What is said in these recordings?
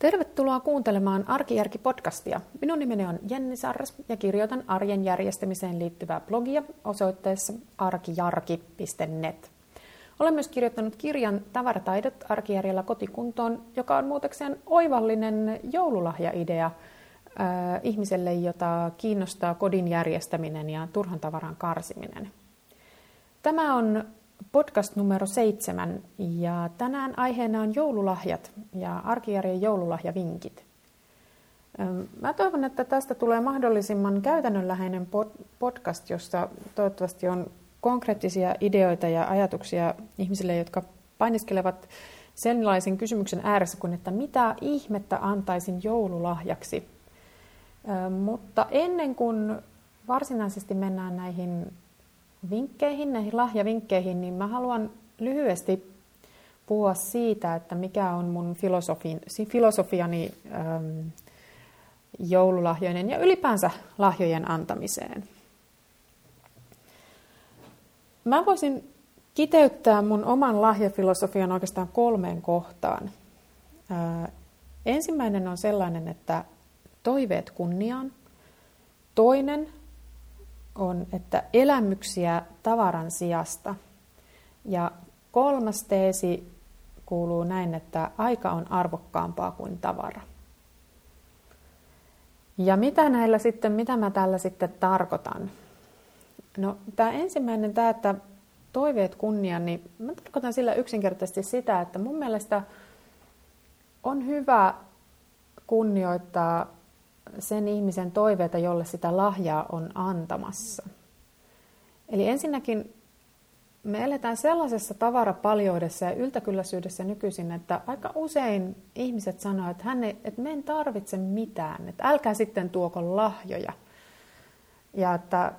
Tervetuloa kuuntelemaan Arkijärki-podcastia. Minun nimeni on Jenni Sarras ja kirjoitan arjen järjestämiseen liittyvää blogia osoitteessa arkijarki.net. Olen myös kirjoittanut kirjan Tavarataidot arkijärjellä kotikuntoon, joka on muutekseen oivallinen joululahjaidea äh, ihmiselle, jota kiinnostaa kodin järjestäminen ja turhan tavaran karsiminen. Tämä on podcast numero seitsemän ja tänään aiheena on joululahjat ja arkijärjen joululahjavinkit. Mä toivon, että tästä tulee mahdollisimman käytännönläheinen podcast, jossa toivottavasti on konkreettisia ideoita ja ajatuksia ihmisille, jotka painiskelevat sellaisen kysymyksen ääressä kuin, että mitä ihmettä antaisin joululahjaksi. Mutta ennen kuin varsinaisesti mennään näihin vinkkeihin, näihin lahjavinkkeihin, niin mä haluan lyhyesti puhua siitä, että mikä on mun filosofin, filosofiani ähm, joululahjojen ja ylipäänsä lahjojen antamiseen. Mä voisin kiteyttää mun oman lahjafilosofian oikeastaan kolmeen kohtaan. Äh, ensimmäinen on sellainen, että toiveet kunniaan. Toinen on, että elämyksiä tavaran sijasta. Ja kolmas teesi kuuluu näin, että aika on arvokkaampaa kuin tavara. Ja mitä näillä sitten, mitä mä tällä sitten tarkoitan? No tämä ensimmäinen, tämä, että toiveet kunnia, niin mä tarkoitan sillä yksinkertaisesti sitä, että mun mielestä on hyvä kunnioittaa sen ihmisen toiveita, jolle sitä lahjaa on antamassa. Eli ensinnäkin me eletään sellaisessa tavarapaljoudessa ja yltäkylläisyydessä nykyisin, että aika usein ihmiset sanoo, että, hän ei, että me en tarvitse mitään, että älkää sitten tuoko lahjoja. Ja että,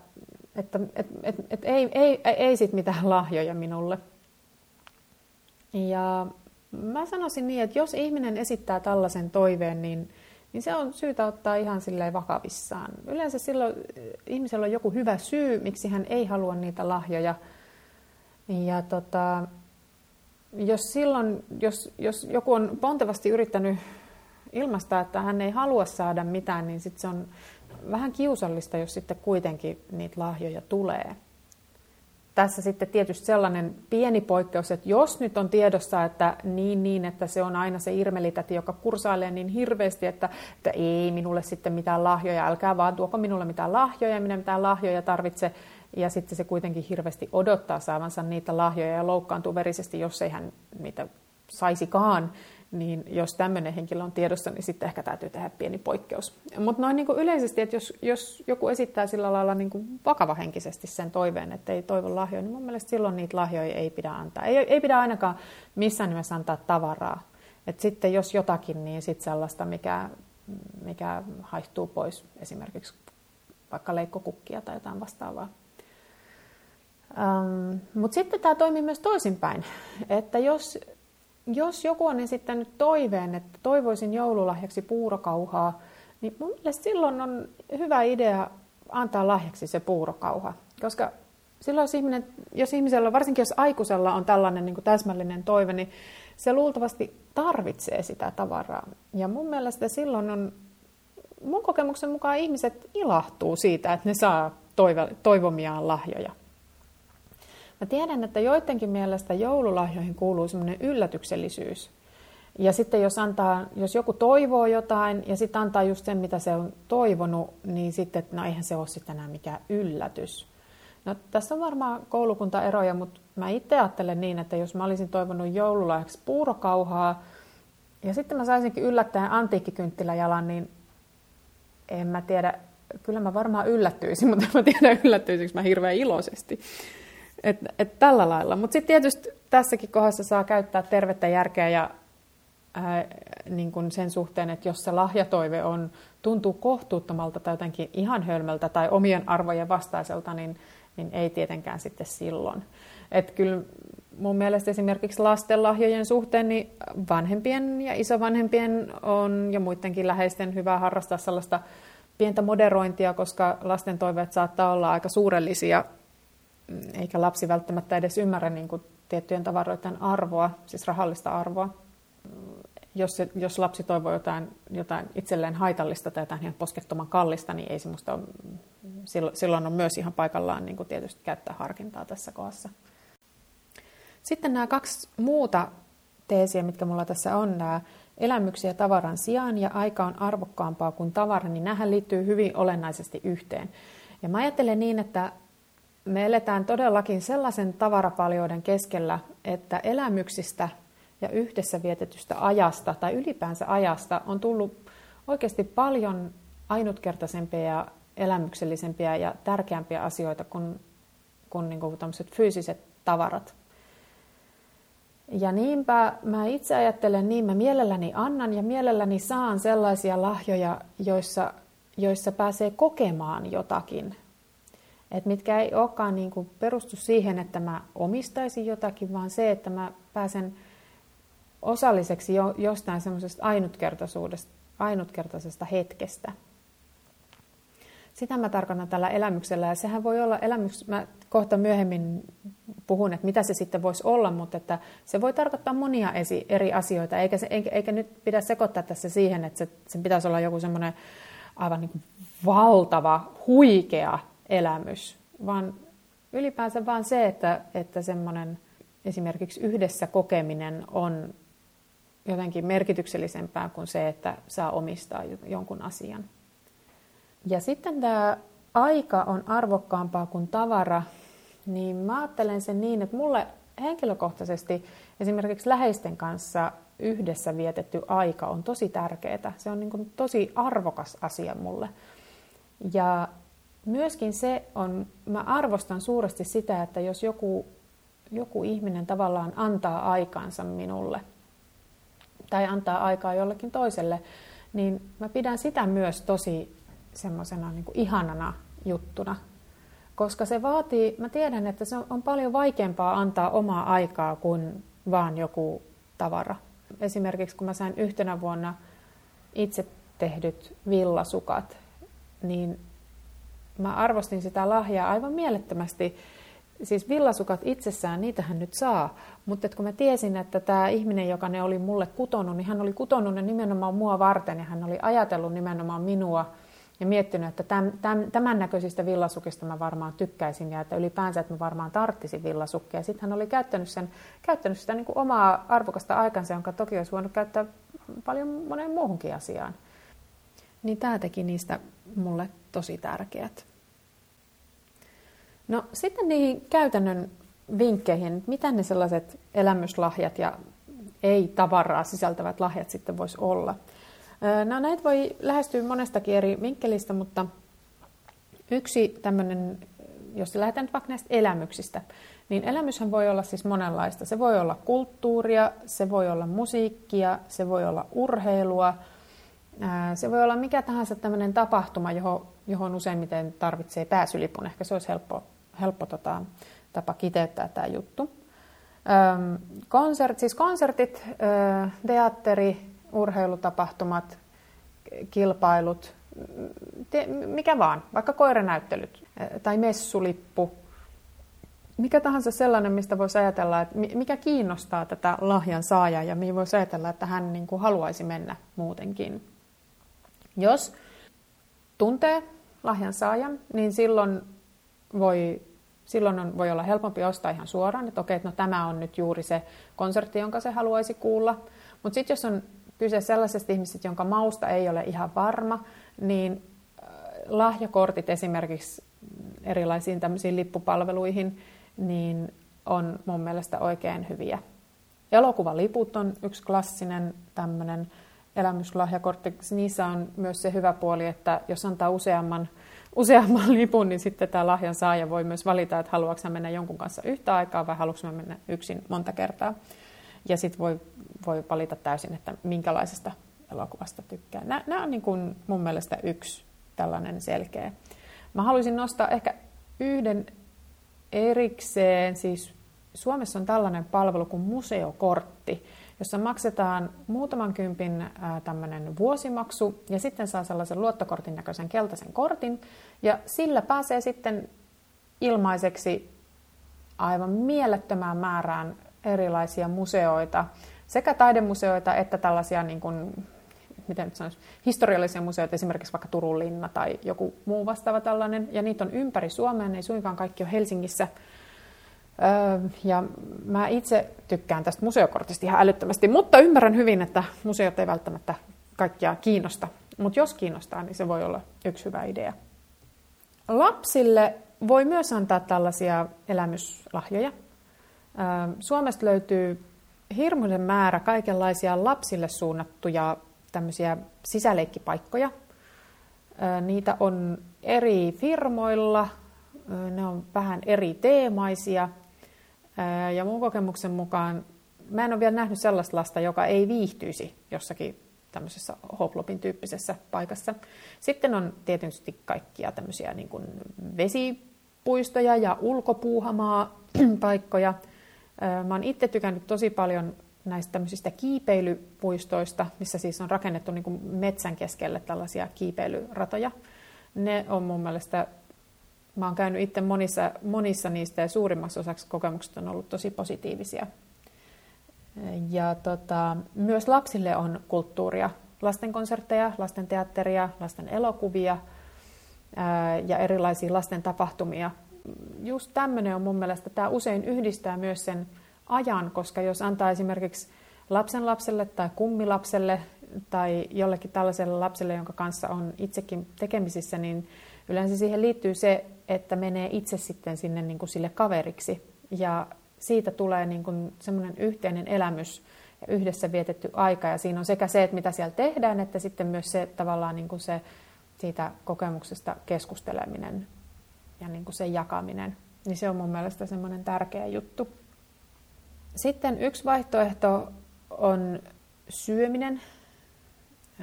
että, että, että, että ei, ei, ei, ei sit mitään lahjoja minulle. Ja mä sanoisin niin, että jos ihminen esittää tällaisen toiveen, niin niin se on syytä ottaa ihan silleen vakavissaan. Yleensä silloin eh, ihmisellä on joku hyvä syy, miksi hän ei halua niitä lahjoja. Ja tota, jos silloin, jos, jos joku on pontevasti yrittänyt ilmaista, että hän ei halua saada mitään, niin sit se on vähän kiusallista, jos sitten kuitenkin niitä lahjoja tulee tässä sitten tietysti sellainen pieni poikkeus, että jos nyt on tiedossa, että niin, niin että se on aina se irmelitäti, joka kursailee niin hirveästi, että, että ei minulle sitten mitään lahjoja, älkää vaan tuoko minulle mitään lahjoja, minä mitään lahjoja tarvitse, ja sitten se kuitenkin hirveästi odottaa saavansa niitä lahjoja ja loukkaantuu verisesti, jos ei hän niitä saisikaan, niin jos tämmöinen henkilö on tiedossa, niin sitten ehkä täytyy tehdä pieni poikkeus. Mutta noin niin kuin yleisesti, että jos, jos joku esittää sillä lailla niin kuin vakavahenkisesti sen toiveen, että ei toivo lahjoja, niin mun mielestä silloin niitä lahjoja ei pidä antaa. Ei, ei pidä ainakaan missään nimessä antaa tavaraa. Et sitten jos jotakin, niin sitten sellaista, mikä, mikä haihtuu pois, esimerkiksi vaikka leikkokukkia tai jotain vastaavaa. Um, Mutta sitten tämä toimii myös toisinpäin, että jos jos joku on esittänyt toiveen, että toivoisin joululahjaksi puurokauhaa, niin mun mielestä silloin on hyvä idea antaa lahjaksi se puurokauha. Koska silloin jos, ihminen, jos ihmisellä, varsinkin jos aikuisella on tällainen niin kuin täsmällinen toive, niin se luultavasti tarvitsee sitä tavaraa. Ja mun mielestä silloin on, mun kokemuksen mukaan ihmiset ilahtuu siitä, että ne saa toivomiaan lahjoja. Mä tiedän, että joidenkin mielestä joululahjoihin kuuluu semmoinen yllätyksellisyys. Ja sitten jos, antaa, jos joku toivoo jotain ja sitten antaa just sen, mitä se on toivonut, niin sitten, no eihän se ole sitten enää mikään yllätys. No tässä on varmaan koulukuntaeroja, mutta mä itse ajattelen niin, että jos mä olisin toivonut joululahjaksi puurokauhaa ja sitten mä saisinkin yllättäen antiikkikynttiläjalan, niin en mä tiedä, kyllä mä varmaan yllättyisin, mutta en mä tiedä yllättyisikö mä hirveän iloisesti. Et, et tällä lailla. Mutta sitten tietysti tässäkin kohdassa saa käyttää tervettä järkeä ja ää, niin kun sen suhteen, että jos se lahjatoive on, tuntuu kohtuuttomalta tai jotenkin ihan hölmöltä tai omien arvojen vastaiselta, niin, niin ei tietenkään sitten silloin. Et kyllä mun mielestä esimerkiksi lasten lahjojen suhteen niin vanhempien ja isovanhempien on ja muidenkin läheisten hyvä harrastaa sellaista pientä moderointia, koska lasten toiveet saattaa olla aika suurellisia eikä lapsi välttämättä edes ymmärrä niin kuin tiettyjen tavaroiden arvoa, siis rahallista arvoa. jos, se, jos lapsi toivoo jotain, jotain itselleen haitallista tai jotain ihan poskettoman kallista, niin ei semmoista ole, silloin on myös ihan paikallaan niin kuin tietysti käyttää harkintaa tässä kohdassa. Sitten nämä kaksi muuta teesiä, mitkä mulla tässä on, nämä elämyksiä tavaran sijaan ja aika on arvokkaampaa kuin tavara, niin nämähän liittyy hyvin olennaisesti yhteen. Ja mä ajattelen niin, että me eletään todellakin sellaisen tavarapaljouden keskellä, että elämyksistä ja yhdessä vietetystä ajasta tai ylipäänsä ajasta on tullut oikeasti paljon ainutkertaisempia ja elämyksellisempiä ja tärkeämpiä asioita kuin, kuin, niin kuin fyysiset tavarat. Ja niinpä mä itse ajattelen niin, mä mielelläni annan ja mielelläni saan sellaisia lahjoja, joissa, joissa pääsee kokemaan jotakin. Et mitkä ei olekaan niin kuin perustu siihen, että mä omistaisin jotakin, vaan se, että mä pääsen osalliseksi jo, jostain semmoisesta ainutkertaisuudesta, ainutkertaisesta hetkestä. Sitä mä tarkoitan tällä elämyksellä, ja sehän voi olla elämys, mä kohta myöhemmin puhun, että mitä se sitten voisi olla, mutta että se voi tarkoittaa monia esi- eri asioita, eikä, se, eikä, eikä nyt pidä sekoittaa tässä siihen, että se, sen pitäisi olla joku semmoinen aivan niin kuin valtava, huikea elämys, vaan ylipäänsä vaan se, että, että semmoinen esimerkiksi yhdessä kokeminen on jotenkin merkityksellisempää kuin se, että saa omistaa jonkun asian. Ja sitten tämä aika on arvokkaampaa kuin tavara, niin mä ajattelen sen niin, että mulle henkilökohtaisesti esimerkiksi läheisten kanssa yhdessä vietetty aika on tosi tärkeää. Se on niin kuin tosi arvokas asia mulle. Ja myöskin se on, mä arvostan suuresti sitä, että jos joku, joku ihminen tavallaan antaa aikansa minulle tai antaa aikaa jollekin toiselle, niin mä pidän sitä myös tosi semmoisena niin ihanana juttuna. Koska se vaatii, mä tiedän, että se on paljon vaikeampaa antaa omaa aikaa kuin vaan joku tavara. Esimerkiksi kun mä sain yhtenä vuonna itse tehdyt villasukat, niin mä arvostin sitä lahjaa aivan mielettömästi. Siis villasukat itsessään, niitähän nyt saa, mutta kun mä tiesin, että tämä ihminen, joka ne oli mulle kutonut, niin hän oli kutonut ne nimenomaan mua varten ja hän oli ajatellut nimenomaan minua ja miettinyt, että tämän, tämän, tämän näköisistä villasukista mä varmaan tykkäisin ja että ylipäänsä, että mä varmaan tarttisin villasukkia. Sitten hän oli käyttänyt, sen, käyttänyt sitä niin kuin omaa arvokasta aikansa, jonka toki olisi voinut käyttää paljon moneen muuhunkin asiaan. Niin tämä teki niistä mulle tosi tärkeät. No sitten niihin käytännön vinkkeihin, mitä ne sellaiset elämyslahjat ja ei-tavaraa sisältävät lahjat sitten voisi olla. No näitä voi lähestyä monestakin eri vinkkelistä, mutta yksi tämmöinen, jos lähdetään vaikka näistä elämyksistä, niin elämyshän voi olla siis monenlaista. Se voi olla kulttuuria, se voi olla musiikkia, se voi olla urheilua, se voi olla mikä tahansa tämmöinen tapahtuma, johon, johon useimmiten tarvitsee pääsylipun. Ehkä se olisi helppo, helppo tota, tapa kiteyttää tämä juttu. Konsert, siis konsertit, teatteri, urheilutapahtumat, kilpailut, mikä vaan, vaikka koiranäyttelyt tai messulippu, mikä tahansa sellainen, mistä voisi ajatella, että mikä kiinnostaa tätä lahjan saajaa ja mihin voisi ajatella, että hän niin kuin haluaisi mennä muutenkin. Jos tuntee lahjan saajan, niin silloin voi, silloin on, voi olla helpompi ostaa ihan suoraan, että okei, että no tämä on nyt juuri se konsertti, jonka se haluaisi kuulla. Mutta sitten jos on kyse sellaisesta ihmisestä, jonka mausta ei ole ihan varma, niin äh, lahjakortit esimerkiksi erilaisiin tämmöisiin lippupalveluihin, niin on mun mielestä oikein hyviä. Elokuvaliput on yksi klassinen tämmöinen elämyslahjakortti. Niissä on myös se hyvä puoli, että jos antaa useamman, useamman lipun, niin sitten tämä lahjan saaja voi myös valita, että haluatko mennä jonkun kanssa yhtä aikaa vai haluatko mennä yksin monta kertaa. Ja sitten voi, voi valita täysin, että minkälaisesta elokuvasta tykkää. Nämä, nämä on niin kuin mun mielestä yksi tällainen selkeä. Mä haluaisin nostaa ehkä yhden erikseen, siis Suomessa on tällainen palvelu kuin museokortti, jossa maksetaan muutaman kympin tämmöinen vuosimaksu ja sitten saa sellaisen luottokortin näköisen keltaisen kortin ja sillä pääsee sitten ilmaiseksi aivan mielettömään määrään erilaisia museoita. sekä taidemuseoita että tällaisia niin kuin, miten nyt sanoisi, historiallisia museoita, esimerkiksi vaikka Turun linna tai joku muu vastaava tällainen, ja niitä on ympäri Suomea, ne ei suinkaan kaikki ole Helsingissä. Ja mä itse tykkään tästä museokortista ihan älyttömästi, mutta ymmärrän hyvin, että museot ei välttämättä kaikkia kiinnosta. Mutta jos kiinnostaa, niin se voi olla yksi hyvä idea. Lapsille voi myös antaa tällaisia elämyslahjoja. Suomesta löytyy hirmuinen määrä kaikenlaisia lapsille suunnattuja tämmöisiä sisäleikkipaikkoja. Niitä on eri firmoilla, ne on vähän eri teemaisia. Ja mun kokemuksen mukaan mä en ole vielä nähnyt sellaista lasta, joka ei viihtyisi jossakin tämmöisessä hoplopin tyyppisessä paikassa. Sitten on tietysti kaikkia tämmöisiä niin kuin vesipuistoja ja ulkopuuhamaa paikkoja. Mä oon itse tykännyt tosi paljon näistä tämmöisistä kiipeilypuistoista, missä siis on rakennettu niin metsän keskelle tällaisia kiipeilyratoja. Ne on mun mielestä, mä oon käynyt itse monissa, monissa niistä ja suurimmaksi osaksi kokemukset on ollut tosi positiivisia. Ja tota, myös lapsille on kulttuuria, lastenkonsertteja, lasten teatteria, lasten elokuvia ää, ja erilaisia lasten tapahtumia. Just tämmöinen on mun mielestä, tämä usein yhdistää myös sen ajan, koska jos antaa esimerkiksi lapsen lapselle tai kummilapselle tai jollekin tällaiselle lapselle, jonka kanssa on itsekin tekemisissä, niin yleensä siihen liittyy se, että menee itse sitten sinne niin kuin sille kaveriksi. Ja siitä tulee niin kuin semmoinen yhteinen elämys ja yhdessä vietetty aika. Ja siinä on sekä se, että mitä siellä tehdään, että sitten myös se tavallaan niin kuin se siitä kokemuksesta keskusteleminen ja niin kuin sen jakaminen. Niin se on mun mielestä semmoinen tärkeä juttu. Sitten yksi vaihtoehto on syöminen.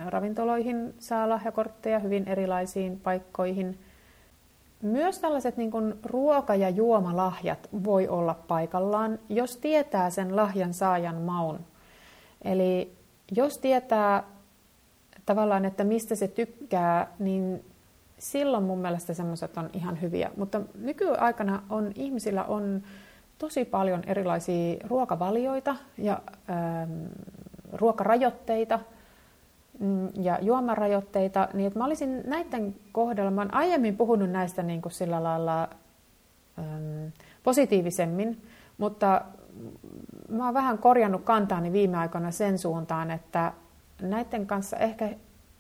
Ravintoloihin saa lahjakortteja hyvin erilaisiin paikkoihin. Myös tällaiset niin kuin ruoka- ja juomalahjat voi olla paikallaan, jos tietää sen lahjan saajan maun. Eli jos tietää tavallaan, että mistä se tykkää, niin silloin mun mielestä semmoiset on ihan hyviä. Mutta nykyaikana on, ihmisillä on tosi paljon erilaisia ruokavalioita ja ähm, ruokarajoitteita ja juomarajoitteita, niin että mä olisin näiden kohdalla, mä olen aiemmin puhunut näistä niin kuin sillä lailla ähm, positiivisemmin, mutta mä oon vähän korjannut kantaani viime aikoina sen suuntaan, että näiden kanssa ehkä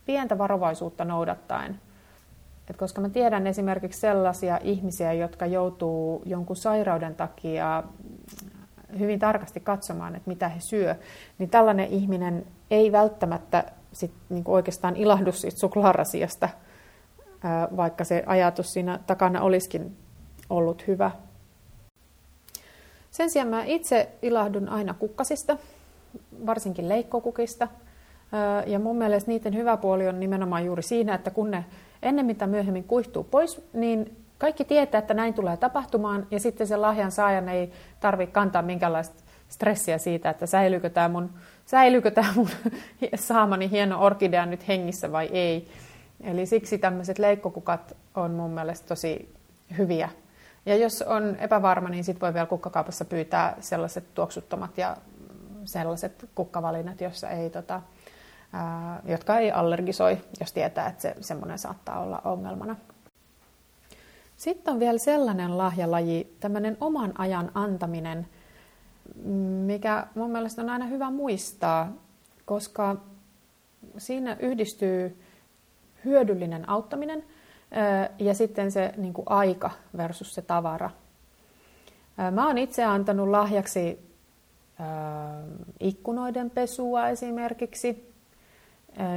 pientä varovaisuutta noudattaen. Et koska mä tiedän esimerkiksi sellaisia ihmisiä, jotka joutuu jonkun sairauden takia hyvin tarkasti katsomaan, että mitä he syö, niin tällainen ihminen ei välttämättä sit niinku oikeastaan ilahdu siitä suklaarasiasta, vaikka se ajatus siinä takana olisikin ollut hyvä. Sen sijaan mä itse ilahdun aina kukkasista, varsinkin leikkokukista. Ja mun mielestä niiden hyvä puoli on nimenomaan juuri siinä, että kun ne ennen mitä myöhemmin kuihtuu pois, niin kaikki tietää, että näin tulee tapahtumaan, ja sitten se lahjan saajan ei tarvitse kantaa minkäänlaista stressiä siitä, että säilyykö tämä mun, säilyykö tämä mun saamani hieno orkidea nyt hengissä vai ei. Eli siksi tämmöiset leikkokukat on mun mielestä tosi hyviä. Ja jos on epävarma, niin sitten voi vielä kukkakaupassa pyytää sellaiset tuoksuttomat ja sellaiset kukkavalinnat, joissa ei tota, jotka ei allergisoi, jos tietää, että se, semmoinen saattaa olla ongelmana. Sitten on vielä sellainen lahjalaji, tämmöinen oman ajan antaminen, mikä mun mielestä on aina hyvä muistaa, koska siinä yhdistyy hyödyllinen auttaminen ja sitten se niin kuin aika versus se tavara. Mä oon itse antanut lahjaksi ikkunoiden pesua esimerkiksi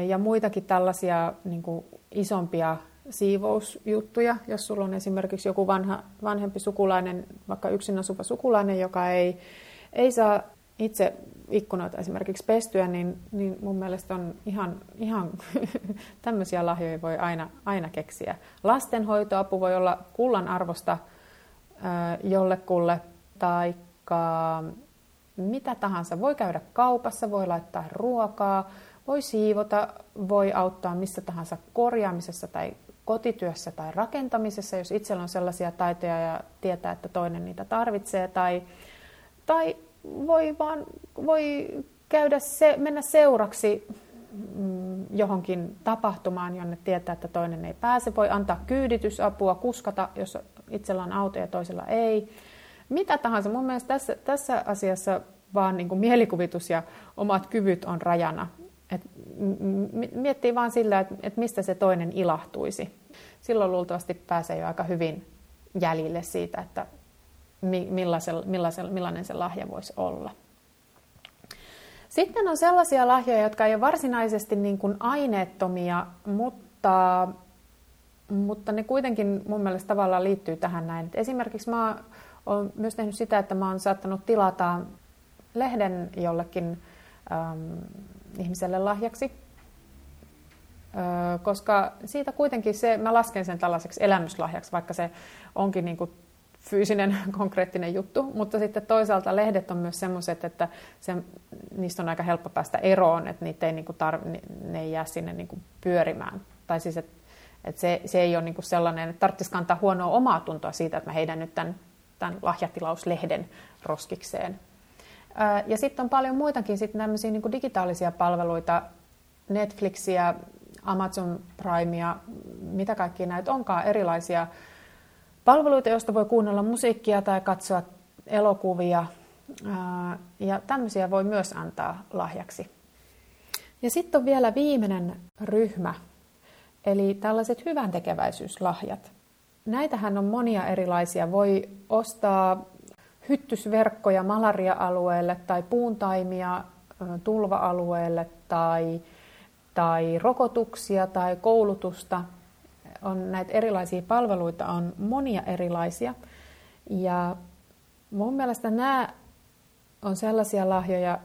ja muitakin tällaisia niin kuin isompia siivousjuttuja, jos sulla on esimerkiksi joku vanha, vanhempi sukulainen, vaikka yksin asuva sukulainen, joka ei, ei saa itse ikkunoita esimerkiksi pestyä, niin, niin mun mielestä on ihan, ihan tämmöisiä lahjoja voi aina, aina keksiä. Lastenhoitoapu voi olla kullan arvosta jollekulle, tai mitä tahansa. Voi käydä kaupassa, voi laittaa ruokaa, voi siivota, voi auttaa missä tahansa korjaamisessa tai kotityössä tai rakentamisessa, jos itsellä on sellaisia taitoja ja tietää, että toinen niitä tarvitsee. Tai, tai voi vaan voi käydä se, mennä seuraksi mm, johonkin tapahtumaan, jonne tietää, että toinen ei pääse. Voi antaa kyyditysapua, kuskata, jos itsellä on auto ja toisella ei. Mitä tahansa. Mun mielestä tässä, tässä asiassa vaan niin kuin mielikuvitus ja omat kyvyt on rajana. Et miettii vaan sillä, että, että mistä se toinen ilahtuisi. Silloin luultavasti pääsee jo aika hyvin jäljille siitä, että millainen se lahja voisi olla. Sitten on sellaisia lahjoja, jotka ei ole varsinaisesti niin kuin aineettomia, mutta, mutta ne kuitenkin mun mielestä tavallaan liittyy tähän näin. Esimerkiksi mä oon myös tehnyt sitä, että mä oon saattanut tilata lehden jollekin ähm, ihmiselle lahjaksi, koska siitä kuitenkin se, mä lasken sen tällaiseksi elämyslahjaksi, vaikka se onkin niin kuin fyysinen, konkreettinen juttu, mutta sitten toisaalta lehdet on myös semmoiset, että se, niistä on aika helppo päästä eroon, että niitä ei, niin kuin tarv, ne ei jää sinne niin kuin pyörimään. Tai siis, että, että se, se ei ole niin kuin sellainen, että tarvitsisi kantaa huonoa omaa tuntoa siitä, että mä heidän nyt tämän, tämän lahjatilauslehden roskikseen. Ja sitten on paljon muitakin sitten tämmöisiä niin kuin digitaalisia palveluita, Netflixiä, Amazon Primea, mitä kaikki näitä onkaan erilaisia palveluita, joista voi kuunnella musiikkia tai katsoa elokuvia. Ja tämmöisiä voi myös antaa lahjaksi. Ja sitten on vielä viimeinen ryhmä, eli tällaiset hyvän tekeväisyyslahjat. Näitähän on monia erilaisia. Voi ostaa hyttysverkkoja malaria-alueelle tai puuntaimia tulva-alueelle tai, tai rokotuksia tai koulutusta. On näitä erilaisia palveluita, on monia erilaisia. Ja mun mielestä nämä on sellaisia lahjoja,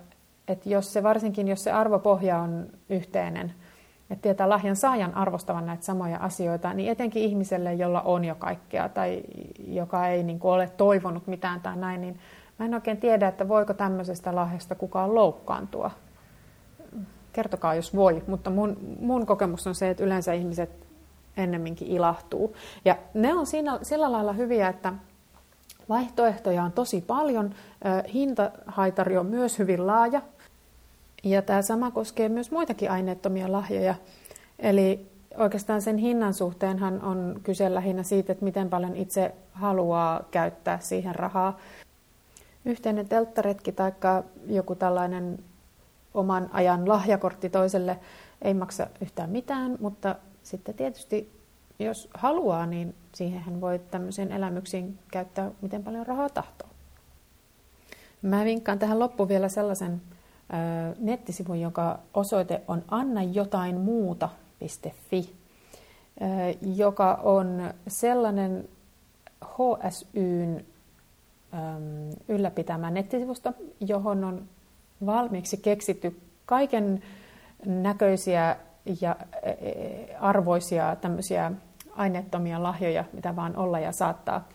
että jos se, varsinkin jos se arvopohja on yhteinen – että tietää lahjan saajan arvostavan näitä samoja asioita, niin etenkin ihmiselle, jolla on jo kaikkea tai joka ei niin kuin, ole toivonut mitään tai näin, niin mä en oikein tiedä, että voiko tämmöisestä lahjasta kukaan loukkaantua. Kertokaa, jos voi, mutta mun, mun kokemus on se, että yleensä ihmiset ennemminkin ilahtuu. Ja ne on siinä, sillä lailla hyviä, että vaihtoehtoja on tosi paljon, hintahaitari on myös hyvin laaja, ja tämä sama koskee myös muitakin aineettomia lahjoja. Eli oikeastaan sen hinnan suhteenhan on kyse lähinnä siitä, että miten paljon itse haluaa käyttää siihen rahaa. Yhteinen telttaretki tai joku tällainen oman ajan lahjakortti toiselle ei maksa yhtään mitään, mutta sitten tietysti jos haluaa, niin siihen hän voi tämmöisiin elämyksiin käyttää miten paljon rahaa tahtoo. Mä vinkkaan tähän loppuun vielä sellaisen nettisivun, jonka osoite on annajotainmuuta.fi, joka on sellainen HSYn ylläpitämä nettisivusto, johon on valmiiksi keksitty kaiken näköisiä ja arvoisia tämmöisiä aineettomia lahjoja, mitä vaan olla ja saattaa.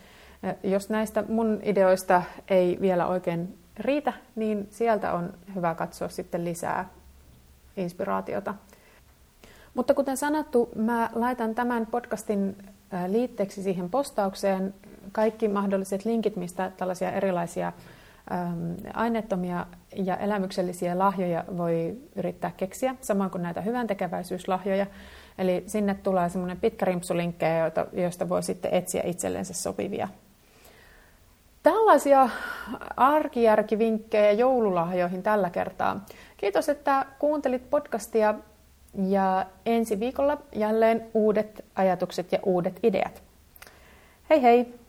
Jos näistä mun ideoista ei vielä oikein riitä, niin sieltä on hyvä katsoa sitten lisää inspiraatiota. Mutta kuten sanottu, mä laitan tämän podcastin liitteeksi siihen postaukseen kaikki mahdolliset linkit, mistä tällaisia erilaisia aineettomia ja elämyksellisiä lahjoja voi yrittää keksiä, samoin kuin näitä hyvän tekeväisyyslahjoja. Eli sinne tulee semmoinen pitkä rimpsu linkkejä, joista voi sitten etsiä itsellensä sopivia Tällaisia arkijärkivinkkejä joululahjoihin tällä kertaa. Kiitos, että kuuntelit podcastia ja ensi viikolla jälleen uudet ajatukset ja uudet ideat. Hei hei!